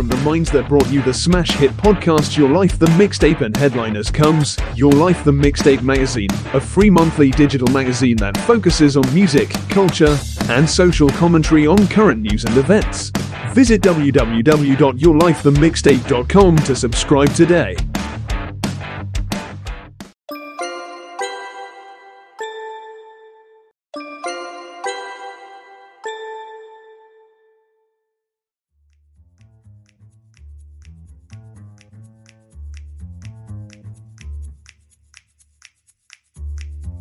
From the minds that brought you the smash hit podcast Your Life the Mixtape and headliners comes Your Life the Mixtape magazine, a free monthly digital magazine that focuses on music, culture, and social commentary on current news and events. Visit www.yourlifethemixtape.com to subscribe today.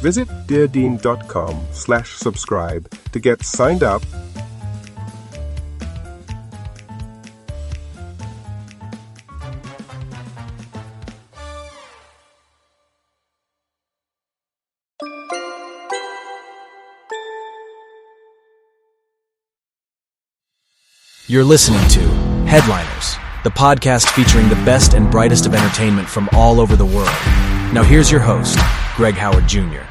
Visit deardean.com slash subscribe to get signed up You're listening to Headliners, the podcast featuring the best and brightest of entertainment from all over the world. Now, here's your host, Greg Howard Jr.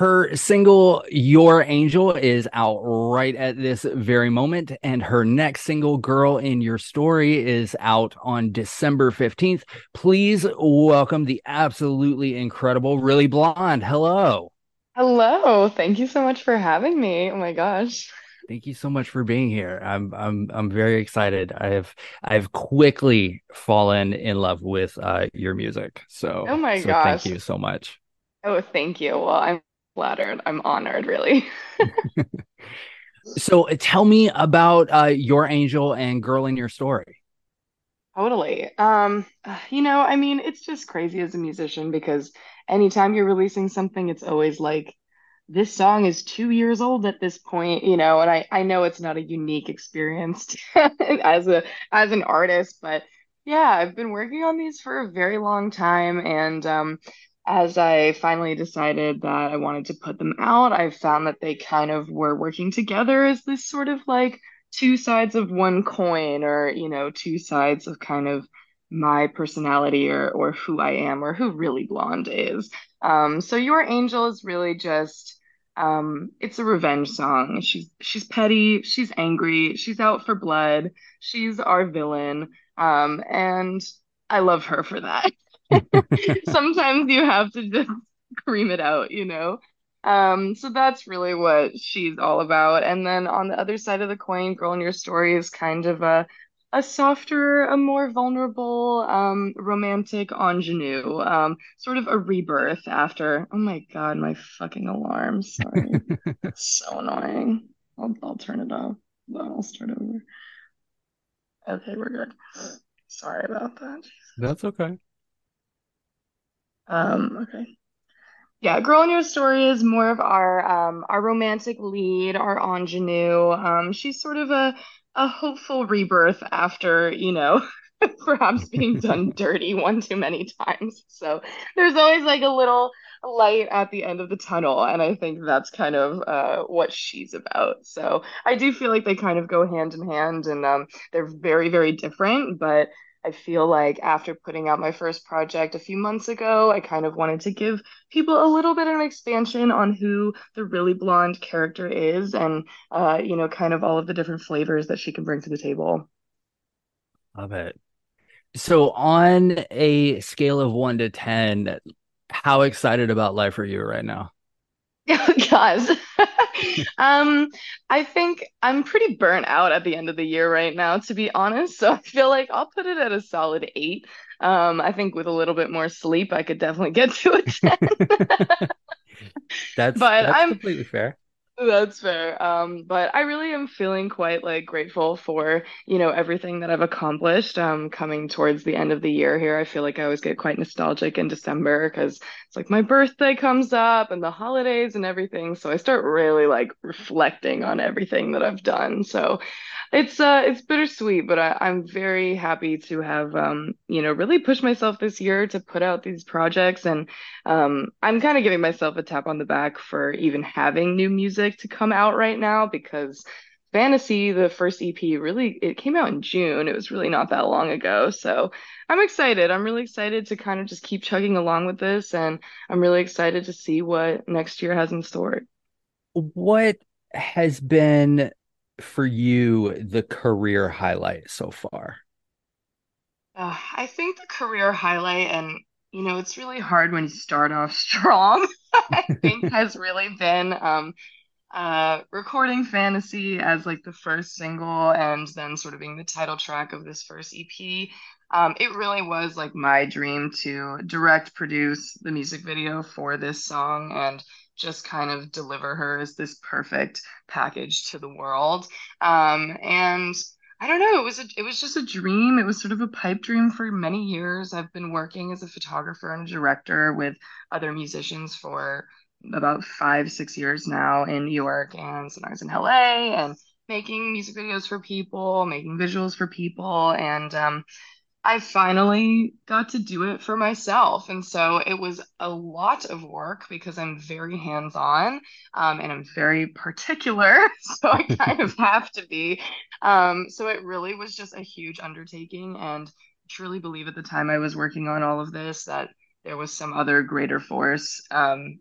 Her single, Your Angel, is out right at this very moment. And her next single, Girl in Your Story, is out on December 15th. Please welcome the absolutely incredible Really Blonde. Hello. Hello. Thank you so much for having me. Oh my gosh. Thank you so much for being here. I'm I'm I'm very excited. I've I've quickly fallen in love with uh, your music. So Oh my so gosh. thank you so much. Oh, thank you. Well, I'm flattered. I'm honored, really. So uh, tell me about uh, your angel and girl in your story. Totally. Um, you know, I mean, it's just crazy as a musician because anytime you're releasing something, it's always like this song is two years old at this point, you know, and I I know it's not a unique experience as a as an artist, but yeah, I've been working on these for a very long time, and um, as I finally decided that I wanted to put them out, I found that they kind of were working together as this sort of like two sides of one coin, or you know, two sides of kind of my personality or or who I am or who really Blonde is. Um, so Your Angel is really just um, it's a revenge song. She's she's petty, she's angry, she's out for blood, she's our villain. Um, and I love her for that. Sometimes you have to just scream it out, you know? Um, so that's really what she's all about. And then on the other side of the coin, Girl in Your Story is kind of a a softer, a more vulnerable, um, romantic ingenue, um, sort of a rebirth after. Oh my God, my fucking alarm. Sorry. So annoying. I'll I'll turn it off. Then I'll start over. Okay, we're good. Sorry about that. That's okay. Um, okay. Yeah, Girl in Your Story is more of our um our romantic lead, our ingenue. Um, she's sort of a a hopeful rebirth after, you know, perhaps being done dirty one too many times. So there's always like a little light at the end of the tunnel. And I think that's kind of uh, what she's about. So I do feel like they kind of go hand in hand and um, they're very, very different. But I feel like after putting out my first project a few months ago, I kind of wanted to give people a little bit of an expansion on who the really blonde character is and, uh, you know, kind of all of the different flavors that she can bring to the table. Love it. So, on a scale of one to 10, how excited about life are you right now? Oh, gosh. um, I think I'm pretty burnt out at the end of the year right now, to be honest. So I feel like I'll put it at a solid eight. Um, I think with a little bit more sleep, I could definitely get to a 10. that's but that's I'm completely fair. That's fair. Um, but I really am feeling quite like grateful for, you know, everything that I've accomplished. Um, coming towards the end of the year here, I feel like I always get quite nostalgic in December because it's like my birthday comes up and the holidays and everything. So I start really like reflecting on everything that I've done. So it's uh it's bittersweet, but I, I'm very happy to have um you know really pushed myself this year to put out these projects, and um I'm kind of giving myself a tap on the back for even having new music to come out right now because Fantasy, the first EP, really it came out in June. It was really not that long ago, so I'm excited. I'm really excited to kind of just keep chugging along with this, and I'm really excited to see what next year has in store. What has been for you the career highlight so far? Uh, I think the career highlight, and you know, it's really hard when you start off strong. I think has really been um, uh, recording Fantasy as like the first single, and then sort of being the title track of this first EP. Um, it really was like my dream to direct produce the music video for this song and just kind of deliver her as this perfect package to the world. Um, and I don't know, it was a, it was just a dream. It was sort of a pipe dream for many years. I've been working as a photographer and a director with other musicians for about five, six years now in New York and sometimes in LA and making music videos for people, making visuals for people. And um, I finally got to do it for myself. And so it was a lot of work because I'm very hands on um, and I'm very particular. So I kind of have to be. Um, so it really was just a huge undertaking. And truly believe at the time I was working on all of this that there was some other greater force um,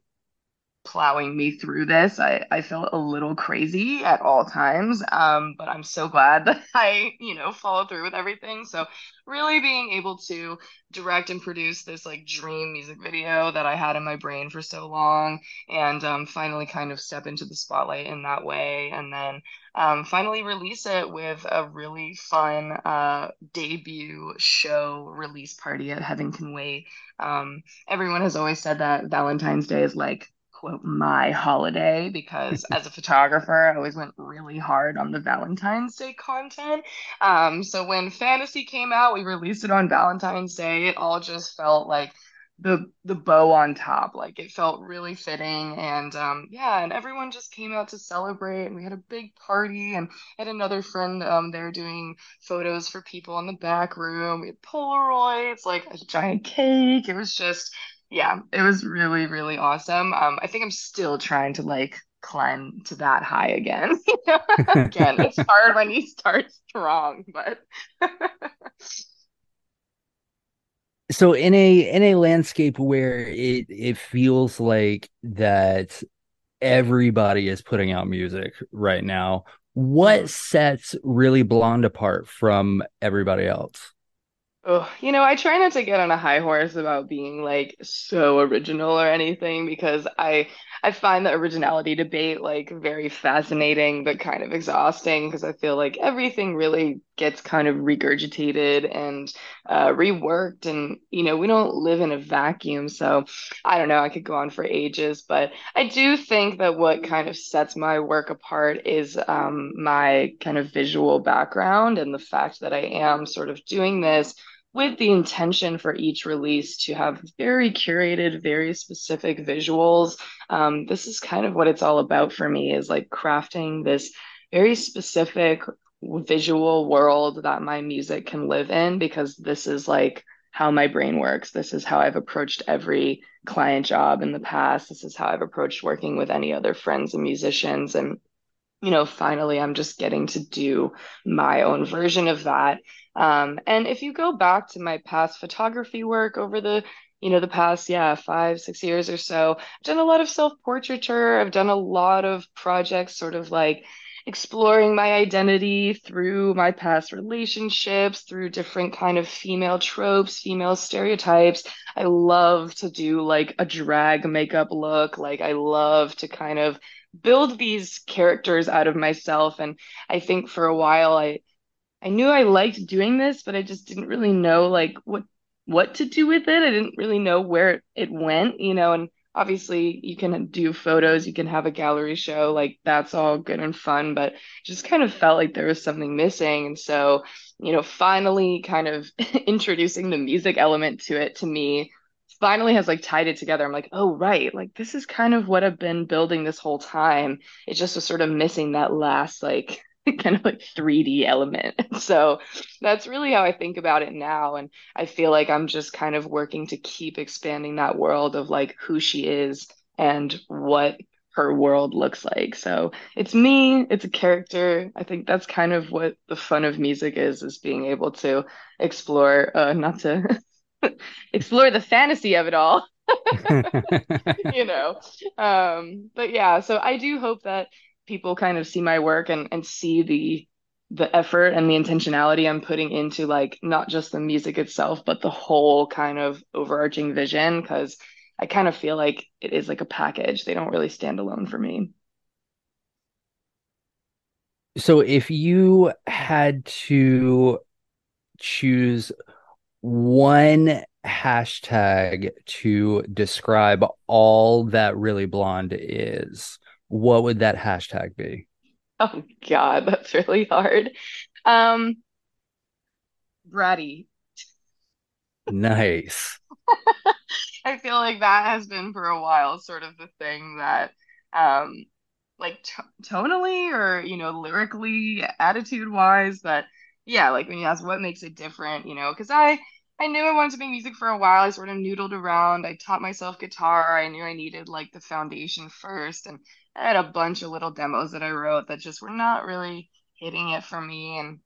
plowing me through this. I, I felt a little crazy at all times, um, but I'm so glad that I, you know, followed through with everything. So really being able to direct and produce this like dream music video that I had in my brain for so long, and um, finally kind of step into the spotlight in that way, and then um, finally release it with a really fun uh, debut show release party at Heaven Can Wait. Um, everyone has always said that Valentine's Day is like quote my holiday because as a photographer i always went really hard on the valentine's day content. Um, so when fantasy came out we released it on valentine's day. It all just felt like the the bow on top. Like it felt really fitting. And um yeah and everyone just came out to celebrate and we had a big party and had another friend um there doing photos for people in the back room. We had polaroids like a giant cake. It was just yeah, it was really, really awesome. Um, I think I'm still trying to like climb to that high again. again, it's hard when you start strong, but so in a in a landscape where it it feels like that everybody is putting out music right now, what mm-hmm. sets really blonde apart from everybody else? You know, I try not to get on a high horse about being like so original or anything because I I find the originality debate like very fascinating but kind of exhausting because I feel like everything really gets kind of regurgitated and uh, reworked and you know we don't live in a vacuum so I don't know I could go on for ages but I do think that what kind of sets my work apart is um, my kind of visual background and the fact that I am sort of doing this with the intention for each release to have very curated, very specific visuals. Um, this is kind of what it's all about for me is like crafting this very specific visual world that my music can live in because this is like how my brain works. This is how I've approached every client job in the past. This is how I've approached working with any other friends and musicians. And, you know, finally, I'm just getting to do my own version of that. Um, and if you go back to my past photography work over the you know the past yeah five six years or so i've done a lot of self-portraiture i've done a lot of projects sort of like exploring my identity through my past relationships, through different kind of female tropes, female stereotypes. I love to do like a drag makeup look. Like I love to kind of build these characters out of myself and I think for a while I I knew I liked doing this, but I just didn't really know like what what to do with it. I didn't really know where it went, you know, and obviously you can do photos, you can have a gallery show, like that's all good and fun, but just kind of felt like there was something missing. And so, you know, finally kind of introducing the music element to it to me finally has like tied it together. I'm like, oh, right. Like this is kind of what I've been building this whole time. It just was sort of missing that last like kind of like 3D element. So that's really how I think about it now. And I feel like I'm just kind of working to keep expanding that world of like who she is and what her world looks like. So it's me, it's a character. I think that's kind of what the fun of music is, is being able to explore, uh, not to explore the fantasy of it all. you know um but yeah so i do hope that people kind of see my work and and see the the effort and the intentionality I'm putting into like not just the music itself, but the whole kind of overarching vision. Cause I kind of feel like it is like a package. They don't really stand alone for me. So if you had to choose one hashtag to describe all that really blonde is, what would that hashtag be? Oh God, that's really hard. Um, bratty. Nice. I feel like that has been for a while sort of the thing that um like t tonally or you know lyrically attitude wise that yeah like when you ask what makes it different you know because I I knew I wanted to make music for a while. I sort of noodled around. I taught myself guitar. I knew I needed like the foundation first. And I had a bunch of little demos that I wrote that just were not really hitting it for me. And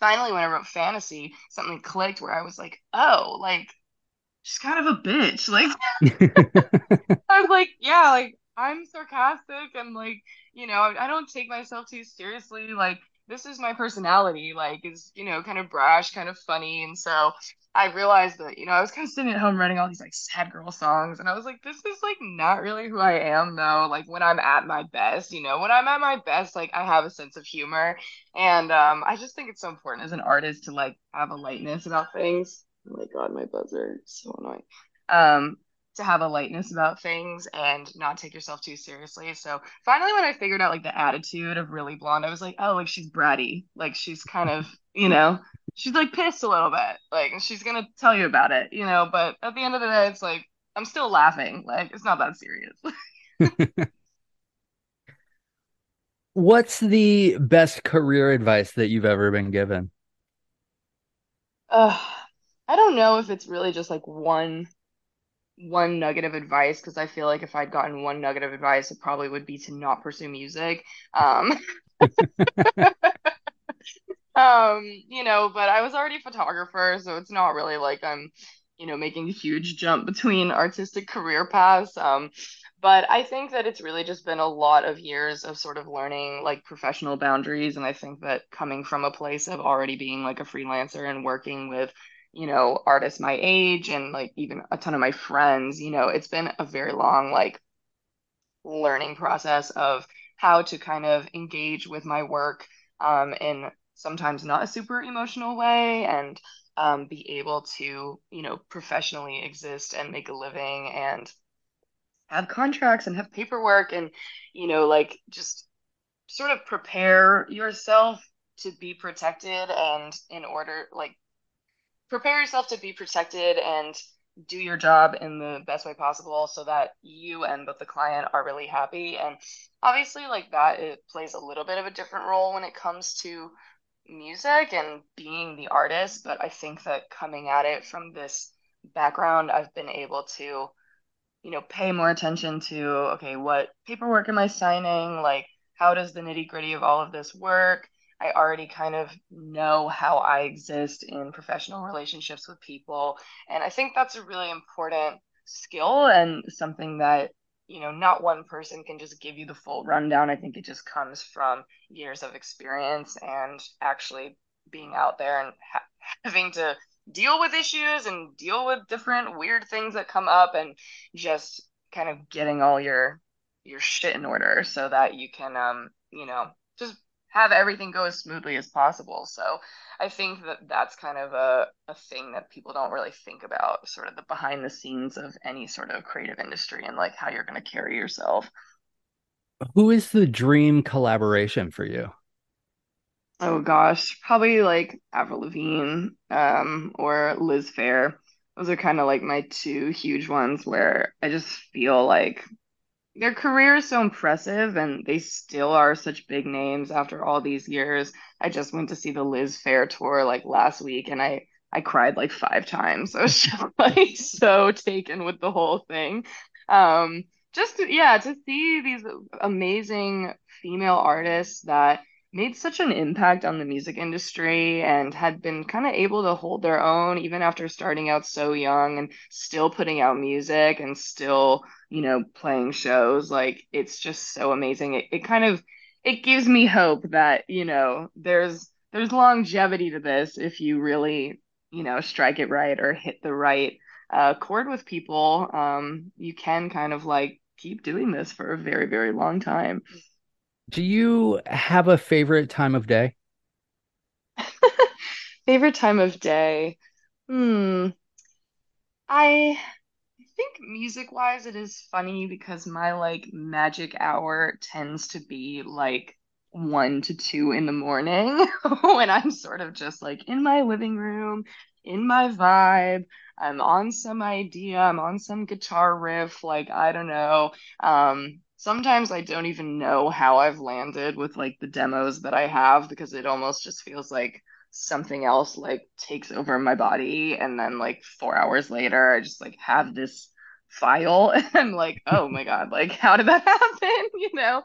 finally, when I wrote Fantasy, something clicked where I was like, oh, like, she's kind of a bitch. Like, I was like, yeah, like, I'm sarcastic and like, you know, I don't take myself too seriously. Like, this is my personality, like, is, you know, kind of brash, kind of funny. And so I realized that, you know, I was kind of sitting at home writing all these like sad girl songs, and I was like, this is like not really who I am, though. Like when I'm at my best, you know, when I'm at my best, like I have a sense of humor, and um, I just think it's so important as an artist to like have a lightness about things. Oh my god, my buzzer so annoying. Um, to have a lightness about things and not take yourself too seriously. So finally, when I figured out like the attitude of really blonde, I was like, oh, like she's bratty, like she's kind of, you know she's like pissed a little bit. Like she's gonna tell you about it, you know, but at the end of the day it's like I'm still laughing. Like it's not that serious. What's the best career advice that you've ever been given? Uh, I don't know if it's really just like one one nugget of advice because I feel like if I'd gotten one nugget of advice, it probably would be to not pursue music. Um, um, you know, but I was already a photographer, so it's not really like I'm, you know, making a huge jump between artistic career paths. Um, but I think that it's really just been a lot of years of sort of learning like professional boundaries. And I think that coming from a place of already being like a freelancer and working with, you know, artists my age and like even a ton of my friends, you know, it's been a very long like learning process of how to kind of engage with my work um, in sometimes not a super emotional way and um, be able to you know professionally exist and make a living and have contracts and have paperwork and you know like just sort of prepare yourself to be protected and in order like prepare yourself to be protected and do your job in the best way possible so that you and both the client are really happy and obviously like that it plays a little bit of a different role when it comes to music and being the artist, but I think that coming at it from this background, I've been able to, you know, pay more attention to, okay, what paperwork am I signing? Like, how does the nitty gritty of all of this work? I already kind of know how I exist in professional relationships with people. And I think that's a really important skill and something that you know not one person can just give you the full rundown i think it just comes from years of experience and actually being out there and ha- having to deal with issues and deal with different weird things that come up and just kind of getting all your your shit in order so that you can um you know just have everything go as smoothly as possible. So I think that that's kind of a, a thing that people don't really think about, sort of the behind the scenes of any sort of creative industry and like how you're going to carry yourself. Who is the dream collaboration for you? Oh gosh, probably like Avril Lavigne um, or Liz Phair. Those are kind of like my two huge ones where I just feel like their career is so impressive and they still are such big names after all these years. I just went to see the Liz Phair tour like last week and I I cried like five times. I was just like so taken with the whole thing. Um just to, yeah, to see these amazing female artists that made such an impact on the music industry and had been kind of able to hold their own even after starting out so young and still putting out music and still you know playing shows. Like it's just so amazing. It, it kind of it gives me hope that you know there's there's longevity to this if you really you know strike it right or hit the right uh, chord with people. Um you can kind of like keep doing this for a very very long time do you have a favorite time of day? favorite time of day. Hmm. I think music wise it is funny because my like magic hour tends to be like one to two in the morning when I'm sort of just like in my living room, in my vibe. I'm on some idea, I'm on some guitar riff, like I don't know. Um, sometimes I don't even know how I've landed with like the demos that I have because it almost just feels like something else like takes over my body and then like 4 hours later I just like have this file and I'm like oh my god like how did that happen you know?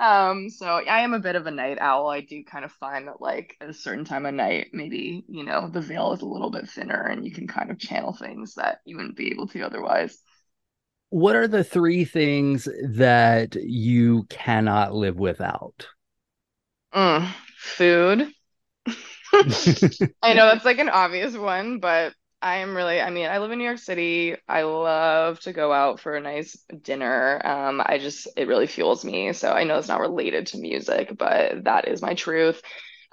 Um so I am a bit of a night owl. I do kind of find that like at a certain time of night maybe you know the veil is a little bit thinner and you can kind of channel things that you wouldn't be able to otherwise what are the three things that you cannot live without? Mm, food. I know that's like an obvious one, but I am really, I mean, I live in New York City. I love to go out for a nice dinner. Um, I just, it really fuels me. So I know it's not related to music, but that is my truth.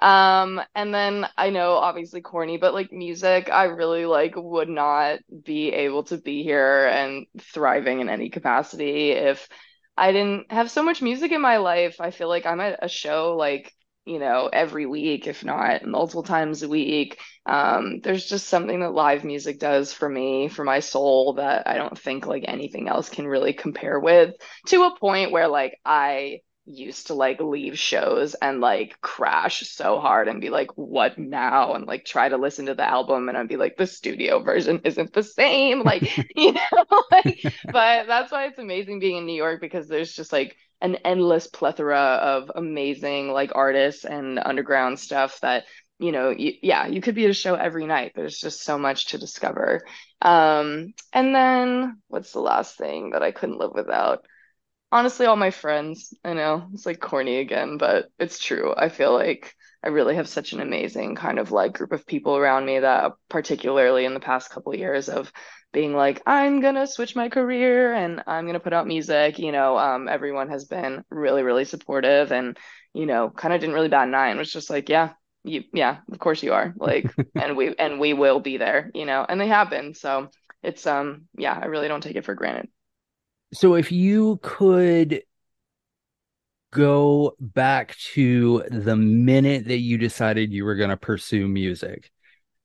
Um, and then I know obviously corny, but like music, I really like would not be able to be here and thriving in any capacity if I didn't have so much music in my life. I feel like I'm at a show like, you know, every week, if not multiple times a week. Um, there's just something that live music does for me, for my soul, that I don't think like anything else can really compare with to a point where like I used to like leave shows and like crash so hard and be like what now? and like try to listen to the album and I'd be like the studio version isn't the same like you know like but that's why it's amazing being in New York because there's just like an endless plethora of amazing like artists and underground stuff that you know you, yeah you could be at a show every night. There's just so much to discover. Um and then what's the last thing that I couldn't live without honestly all my friends i know it's like corny again but it's true. I feel like i really have such an amazing kind of like group of people around me that particularly in the past couple of years of being like i'm gonna switch my career and i'm gonna put out music you know um, everyone has been really really supportive and you know kind of didn't really bat an eye and was just like yeah you yeah of course you are like and we and we will be there you know and they have been. So it's um yeah i really don't take it for granted so if you could go back to the minute that you decided you were going to pursue music,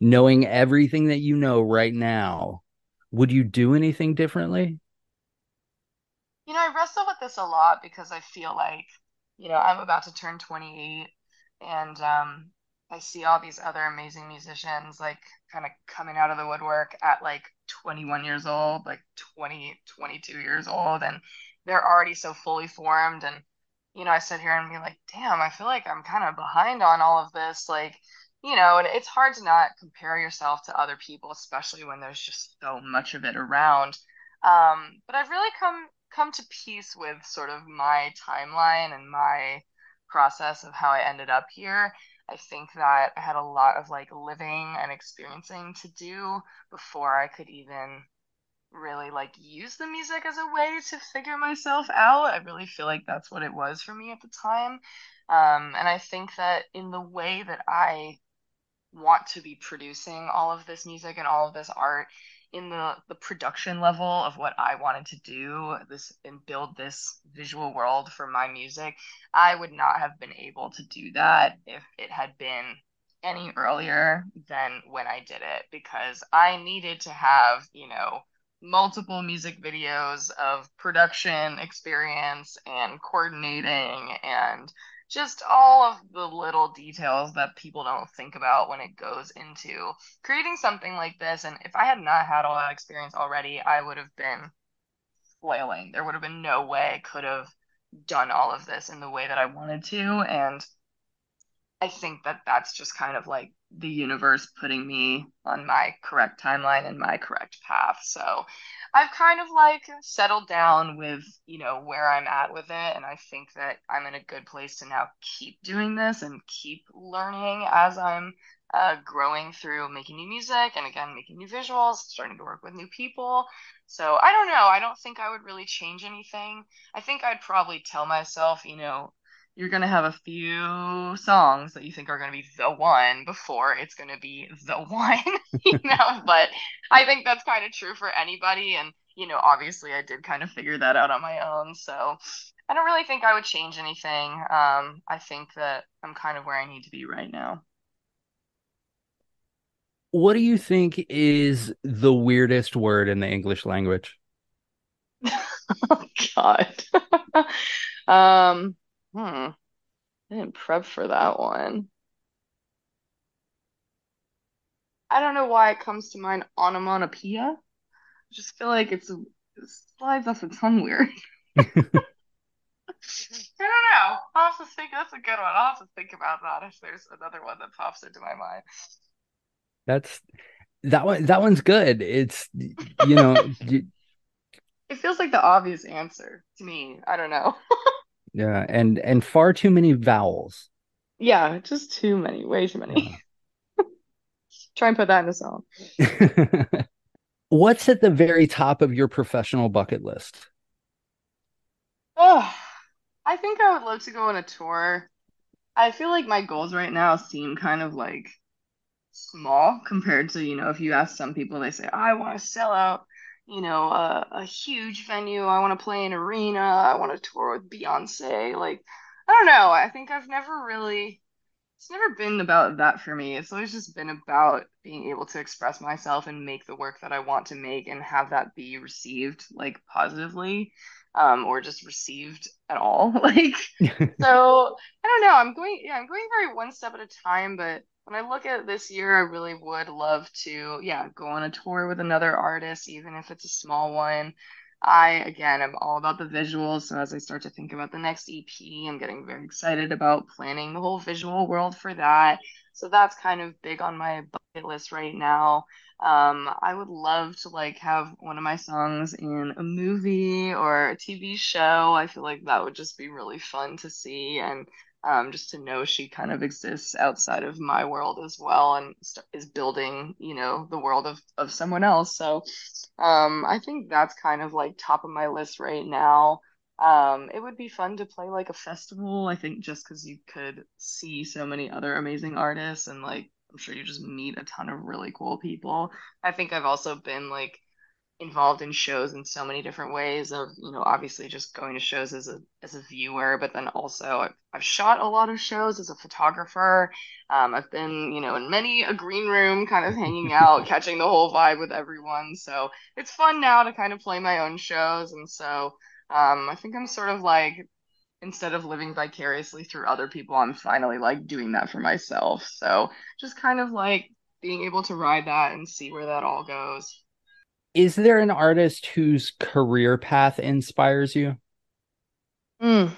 knowing everything that you know right now, would you do anything differently? You know, I wrestle with this a lot because I feel like, you know, I'm about to turn 28 and um I see all these other amazing musicians like kind of coming out of the woodwork at like 21 years old, like 20, 22 years old, and they're already so fully formed. And, you know, I sit here and be like, damn, I feel like I'm kind of behind on all of this. Like, you know, and it's hard to not compare yourself to other people, especially when there's just so much of it around. Um, but I've really come come to peace with sort of my timeline and my process of how I ended up here. I think that I had a lot of like living and experiencing to do before I could even really like use the music as a way to figure myself out. I really feel like that's what it was for me at the time. Um, and I think that in the way that I want to be producing all of this music and all of this art, in the the production level of what I wanted to do this and build this visual world for my music, I would not have been able to do that if it had been any earlier than when I did it because I needed to have, you know, multiple music videos of production experience and coordinating and just all of the little details that people don't think about when it goes into creating something like this. And if I had not had all that experience already, I would have been flailing. There would have been no way I could have done all of this in the way that I wanted to. And I think that that's just kind of like the universe putting me on my correct timeline and my correct path. So I've kind of like settled down with, you know, where I'm at with it. And I think that I'm in a good place to now keep doing this and keep learning as I'm uh, growing through making new music and again, making new visuals, starting to work with new people. So I don't know. I don't think I would really change anything. I think I'd probably tell myself, you know, you're going to have a few songs that you think are going to be the one before it's going to be the one, you know, but I think that's kind of true for anybody. And, you know, obviously I did kind of figure that out on my own. So I don't really think I would change anything. Um, I think that I'm kind of where I need to be right now. What do you think is the weirdest word in the English language? oh, God. um, Hmm. I didn't prep for that one. I don't know why it comes to mind onomatopoeia. I just feel like it's it slides off the tongue weird. I don't know. I'll have to think. That's a good one. I'll have to think about that if there's another one that pops into my mind. That's that one. That one's good. It's you know. it feels like the obvious answer to me. I don't know. Yeah, and and far too many vowels. Yeah, just too many, way too many. Try and put that in a song. What's at the very top of your professional bucket list? Oh, I think I would love to go on a tour. I feel like my goals right now seem kind of like small compared to, you know, if you ask some people, they say, I want to sell out you know, a, a huge venue. I want to play an arena. I want to tour with Beyonce. Like, I don't know. I think I've never really, it's never been about that for me. It's always just been about being able to express myself and make the work that I want to make and have that be received like positively. Um, or just received at all. Like, so I don't know. I'm going, yeah, I'm going very one step at a time, but when I look at this year, I really would love to, yeah, go on a tour with another artist, even if it's a small one. I, again, am all about the visuals. So as I start to think about the next EP, I'm getting very excited about planning the whole visual world for that. So that's kind of big on my bucket list right now. Um, I would love to like have one of my songs in a movie or a TV show. I feel like that would just be really fun to see and um, just to know she kind of exists outside of my world as well and st- is building, you know, the world of, of someone else. So um, I think that's kind of like top of my list right now. Um, it would be fun to play like a festival, I think, just because you could see so many other amazing artists and like I'm sure you just meet a ton of really cool people. I think I've also been like involved in shows in so many different ways of you know obviously just going to shows as a as a viewer but then also I've, I've shot a lot of shows as a photographer. Um, I've been you know in many a green room kind of hanging out catching the whole vibe with everyone. So it's fun now to kind of play my own shows. And so um, I think I'm sort of like instead of living vicariously through other people, I'm finally like doing that for myself. So just kind of like being able to ride that and see where that all goes. Is there an artist whose career path inspires you? Mm.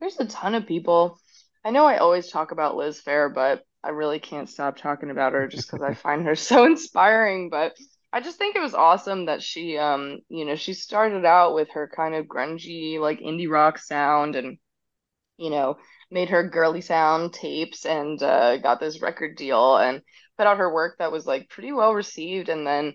There's a ton of people. I know I always talk about Liz Phair, but I really can't stop talking about her just because I find her so inspiring. But I just think it was awesome that she, um, you know, she started out with her kind of grungy, like indie rock sound and, you know, made her girly sound tapes and uh, got this record deal and put out her work that was like pretty well received. And then,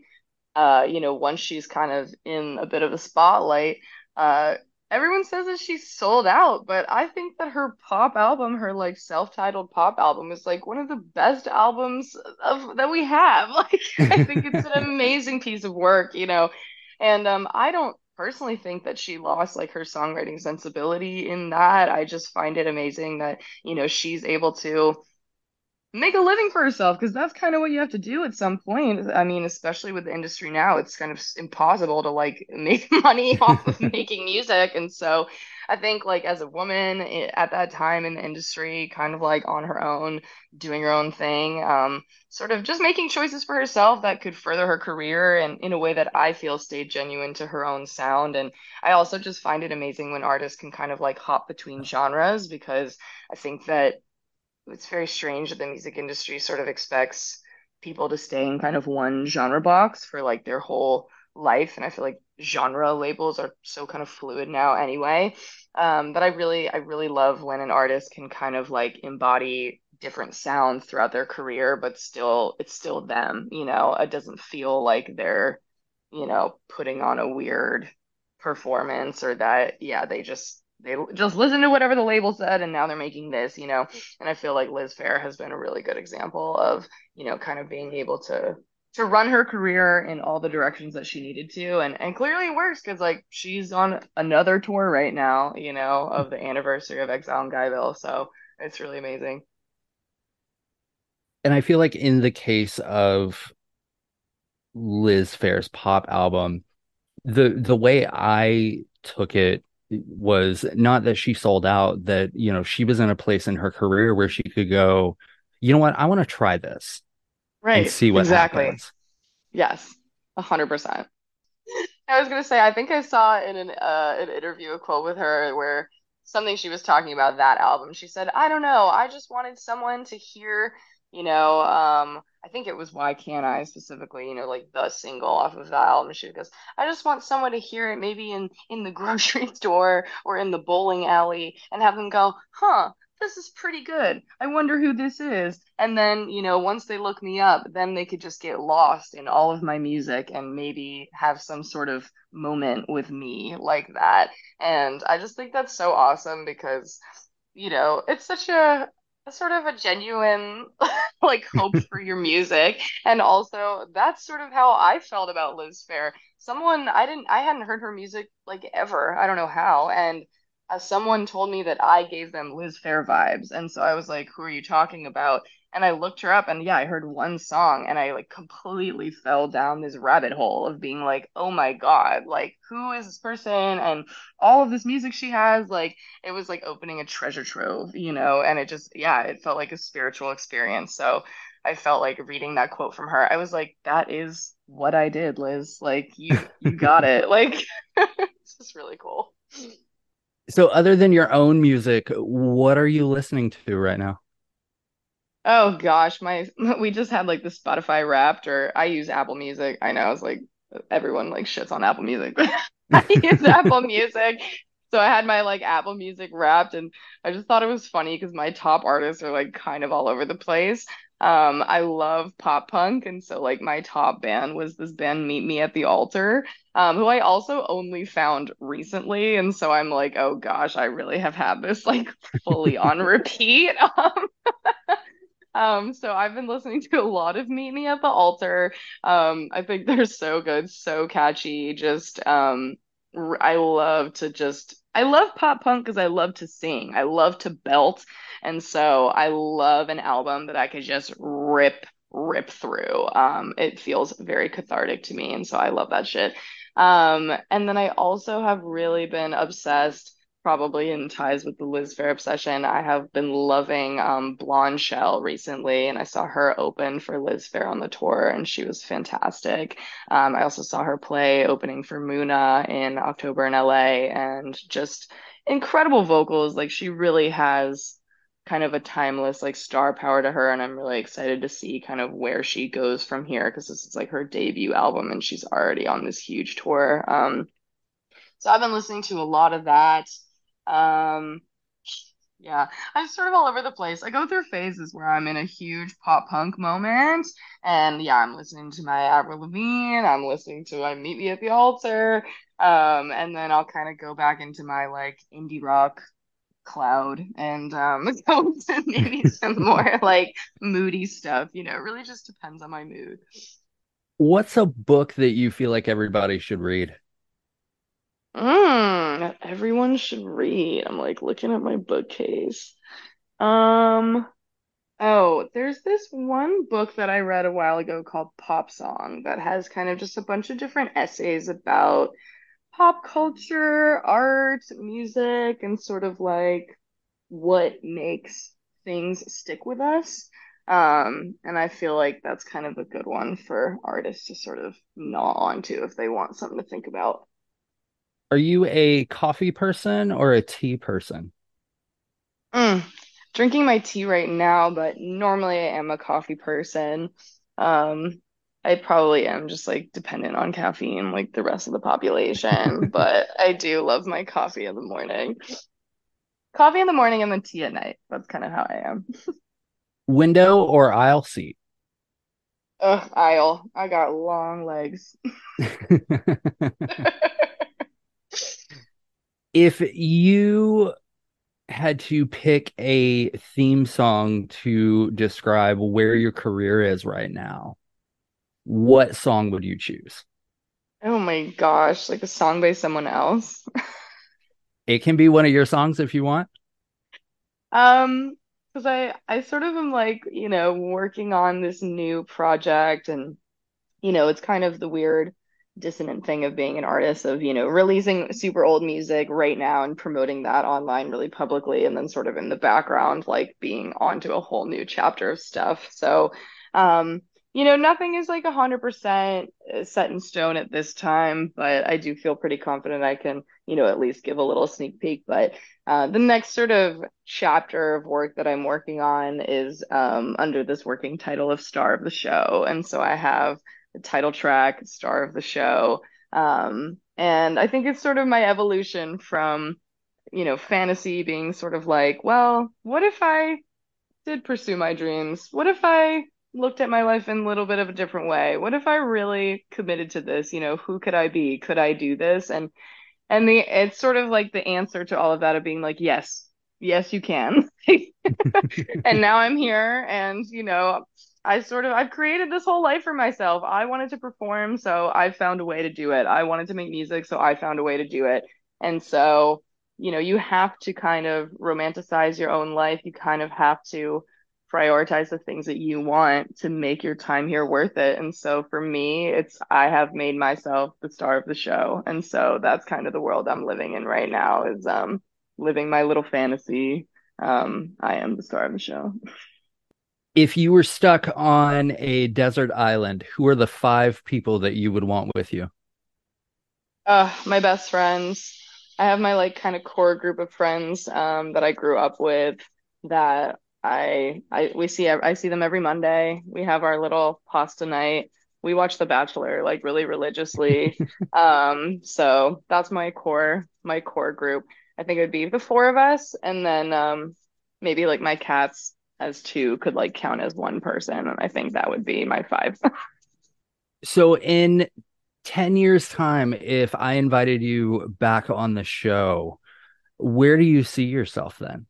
uh, you know, once she's kind of in a bit of a spotlight, uh, everyone says that she's sold out, but I think that her pop album, her like self-titled pop album, is like one of the best albums of that we have. Like I think it's an amazing piece of work, you know. And um I don't personally think that she lost like her songwriting sensibility in that. I just find it amazing that, you know, she's able to make a living for herself because that's kind of what you have to do at some point. I mean, especially with the industry now, it's kind of impossible to like make money off of making music. And so I think like as a woman at that time in the industry, kind of like on her own, doing her own thing, um, sort of just making choices for herself that could further her career and in a way that I feel stayed genuine to her own sound. And I also just find it amazing when artists can kind of like hop between genres because I think that it's very strange that the music industry sort of expects people to stay in kind of one genre box for like their whole life and i feel like genre labels are so kind of fluid now anyway. Um, but i really i really love when an artist can kind of like embody different sounds throughout their career but still it's still them you know? It doesn't feel like they're you know putting on a weird performance or that yeah they just they just listened to whatever the label said and now they're making this, you know. And I feel like Liz Phair has been a really good example of, you know, kind of being able to to run her career in all the directions that she needed to. And and clearly it works because like she's on another tour right now you know of the anniversary of exile in guyville. So it's really amazing. And i feel like in the case of Liz Phair's pop album the the way i took it was not that she sold out that you know she was in a place in her career where she could go you know what? I want to try this right. And see what exactly. happens. yes. 100% i was going to say i think i saw in an, uh, an interview a quote with her where something she was talking about that album. She said i don't know. I just wanted someone to hear you know um I think it was Why Can't I specifically, you know, like the single off of that album. She goes, I just want someone to hear it maybe in in the grocery store or in the bowling alley and have them go, huh, this is pretty good. I wonder who this is. And then, you know, once they look me up, then they could just get lost in all of my music and maybe have some sort of moment with me like that. And I just think that's so awesome because, you know, it's such a sort of a genuine like hope for your music. And also that's sort of how i felt about Liz Phair. Someone i didn't i hadn't heard her music like ever. I don't know how. And uh, someone told me that i gave them Liz Phair vibes. And so i was like who are you talking about and I looked her up and yeah, I heard one song and I like completely fell down this rabbit hole of being like, "Oh my god, like who is this person?" and all of this music she has, like it was like opening a treasure trove, you know, and it just yeah, it felt like a spiritual experience. So I felt like reading that quote from her. I was like, "That is what I did, Liz. Like you you got it." Like it's just really cool. So other than your own music, what are you listening to right now? Oh gosh, my we just had like the Spotify Wrapped, or I use Apple Music. I know it's like everyone like shits on Apple Music, but I use Apple Music. So I had my like Apple Music Wrapped, and I just thought it was funny because my top artists are like kind of all over the place. Um, I love pop punk, and so like my top band was this band Meet Me at the Altar, um, who I also only found recently, and so I'm like, oh gosh, I really have had this like fully on repeat. Um, um, so I've been listening to a lot of Meet Me at the Altar. Um, I think they're so good, so catchy. Just um, I love to just I love pop punk because I love to sing. I love to belt, and so I love an album that I could just rip rip through. Um, it feels very cathartic to me, and so I love that shit. Um, and then I also have really been obsessed probably in ties with the Liz Phair obsession, I have been loving um, Blondshell recently, and I saw her open for Liz Phair on the tour, and she was fantastic. Um, I also saw her play opening for Muna in October in LA, and just incredible vocals. Like she really has kind of a timeless like star power to her and i'm really excited to see kind of where she goes from here because this is like her debut album and she's already on this huge tour um so i've been listening to a lot of that um yeah i'm sort of all over the place. I go through phases where i'm in a huge pop punk moment and yeah i'm listening to my avril lavigne i'm listening to I meet me at the altar um and then i'll kind of go back into my like indie rock cloud and um go to maybe some more like moody stuff you know it really just depends on my mood. What's a book that you feel like everybody should read mm, everyone should read i'm like looking at my bookcase um oh there's this one book that i read a while ago called pop song that has kind of just a bunch of different essays about pop culture, art, music, and sort of like what makes things stick with us. Um, and I feel like that's kind of a good one for artists to sort of gnaw onto if they want something to think about. Are you a coffee person or a tea person? Mm, drinking my tea right now, but normally I am a coffee person. Um, I probably am just like dependent on caffeine like the rest of the population, but I do love my coffee in the morning. Coffee in the morning and then tea at night. That's kind of how I am. Window or aisle seat? Ugh, aisle. I got long legs. if you had to pick a theme song to describe where your career is right now, what song would you choose? Oh my gosh, like a song by someone else. it can be one of your songs if you want. Um, because I I sort of am like, you know, working on this new project and you know, it's kind of the weird dissonant thing of being an artist of, you know, releasing super old music right now and promoting that online really publicly and then sort of in the background like being onto a whole new chapter of stuff. So, um you know, nothing is like 100% uh, set in stone at this time, but I do feel pretty confident I can, you know, at least give a little sneak peek. But uh, the next sort of chapter of work that I'm working on is um, under this working title of Star of the Show. And so I have title track, Star of the Show. Um, and I think it's sort of my evolution from, you know, fantasy being sort of like, well, what if I did pursue my dreams? What if I looked at my life in a little bit of a different way. What if I really committed to this? You know, who could I be? Could I do this? And and the it's sort of like the answer to all of that of being like, yes, yes, you can. and now I'm here, and you know, I sort of I've created this whole life for myself. I wanted to perform, so I found a way to do it. I wanted to make music, so I found a way to do it. And so, you know, you have to kind of romanticize your own life. You kind of have to prioritize the things that you want to make your time here worth it. And so for me, it's I have made myself the star of the show. And so that's kind of the world I'm living in right now is um living my little fantasy. Um I am the star of the show. If you were stuck on a desert island, who are the five people that you would want with you? Uh my best friends. I have my like kind of core group of friends um that I grew up with that I I we see I see them every Monday. We have our little pasta night. We watch The Bachelor like really religiously. um, so that's my core my core group. I think it would be the four of us, and then um, maybe like my cats as two could like count as one person, and I think that would be my five. so in 10 years time if i invited you back on the show where do you see yourself then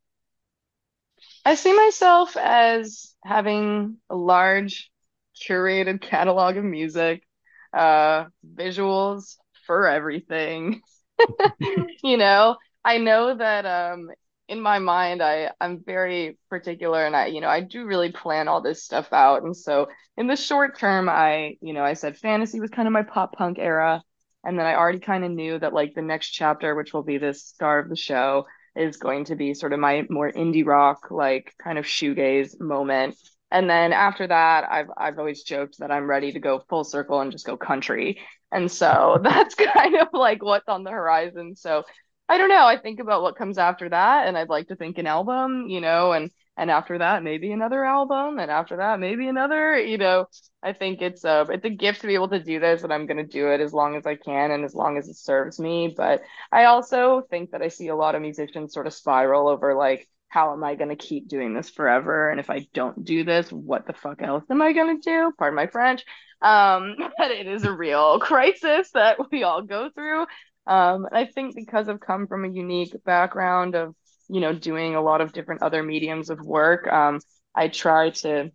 I see myself as having a large curated catalog of music, uh, visuals for everything. you know, I know that um, in my mind, I I'm very particular, and I you know I do really plan all this stuff out. And so in the short term, I you know I said fantasy was kind of my pop punk era. and then I already kind of knew that like the next chapter, which will be this star of the show, is going to be sort of my more indie rock, like kind of shoegaze moment. And then after that, I've I've always joked that I'm ready to go full circle and just go country. And so that's kind of like what's on the horizon. So I don't know. I think about what comes after that, and I'd like to think an album, you know, and and after that maybe another album, and after that maybe another. You know, I think it's a it's a gift to be able to do this, and I'm gonna do it as long as I can and as long as it serves me. But I also think that I see a lot of musicians sort of spiral over like how am I going to keep doing this forever? And if I don't do this, what the fuck else am I going to do? Pardon my French. Um, but it is a real crisis that we all go through. Um, and I think because I've come from a unique background of, you know, doing a lot of different other mediums of work, um, I try to,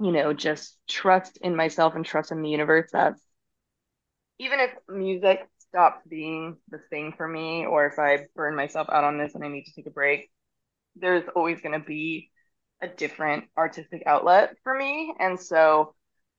you know, just trust in myself and trust in the universe that even if music stops being the thing for me, or if I burn myself out on this and I need to take a break, there's always going to be a different artistic outlet for me. And so,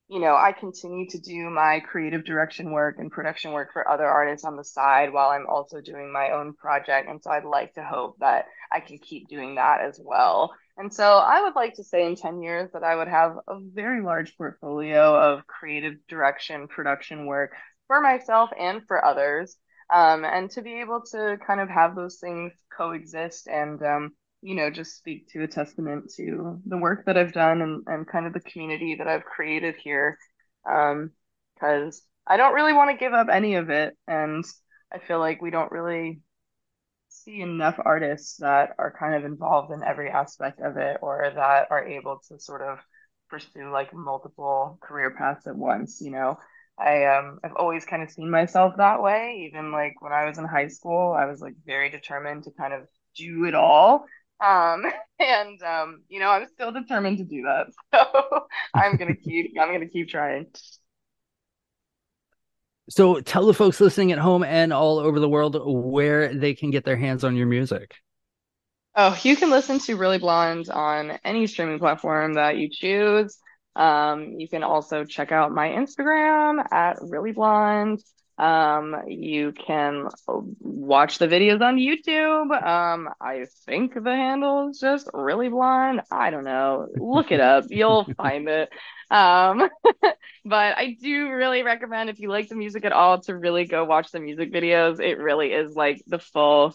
you know, I continue to do my creative direction work and production work for other artists on the side while I'm also doing my own project. And so I'd like to hope that I can keep doing that as well. And so I would like to say in 10 years that I would have a very large portfolio of creative direction, production work for myself and for others. Um, and to be able to kind of have those things coexist and um, you know, just speak to a testament to the work that I've done and, and kind of the community that I've created here. Um, because I don't really want to give up any of it. And I feel like we don't really see enough artists that are kind of involved in every aspect of it or that are able to sort of pursue like multiple career paths at once, you know. I um I've always kind of seen myself that way. Even like when I was in high school, I was like very determined to kind of do it all um, and um, you know, I'm still determined to do that. So I'm gonna keep I'm gonna keep trying. So tell the folks listening at home and all over the world where they can get their hands on your music. Oh, you can listen to Really Blonde on any streaming platform that you choose. Um, you can also check out my Instagram at Really Blonde. Um, you can watch the videos on YouTube. Um, I think the handle is just really blonde. I don't know. Look it up. You'll find it. Um, but I do really recommend if you like the music at all to really go watch the music videos. It really is like the full,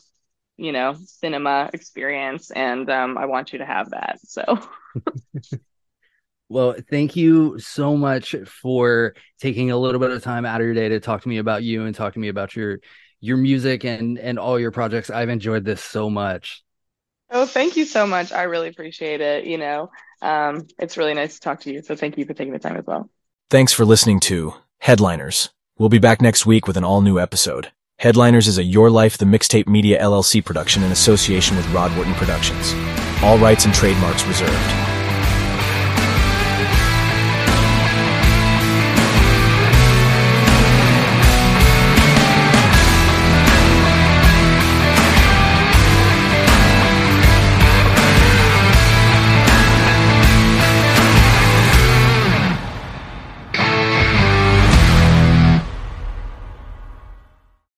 you know, cinema experience. And um, I want you to have that. So Well, thank you so much for taking a little bit of time out of your day to talk to me about you and talk to me about your your music and and all your projects. I've enjoyed this so much. Oh, thank you so much. I really appreciate it. You know, um, it's really nice to talk to you. So thank you for taking the time as well. Thanks for listening to Headliners. We'll be back next week with an all new episode. Headliners is a Your Life the Mixtape Media LLC production in association with Rod Wharton Productions. All rights and trademarks reserved.